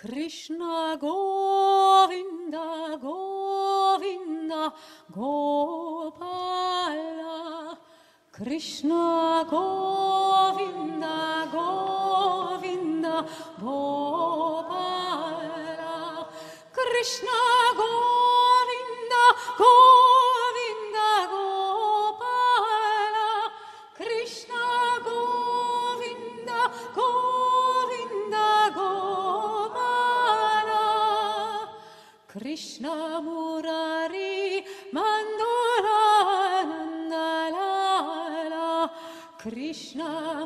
Krishna Govinda Govinda Gopala. Krishna Govinda Govinda Gopala. Krishna Krishna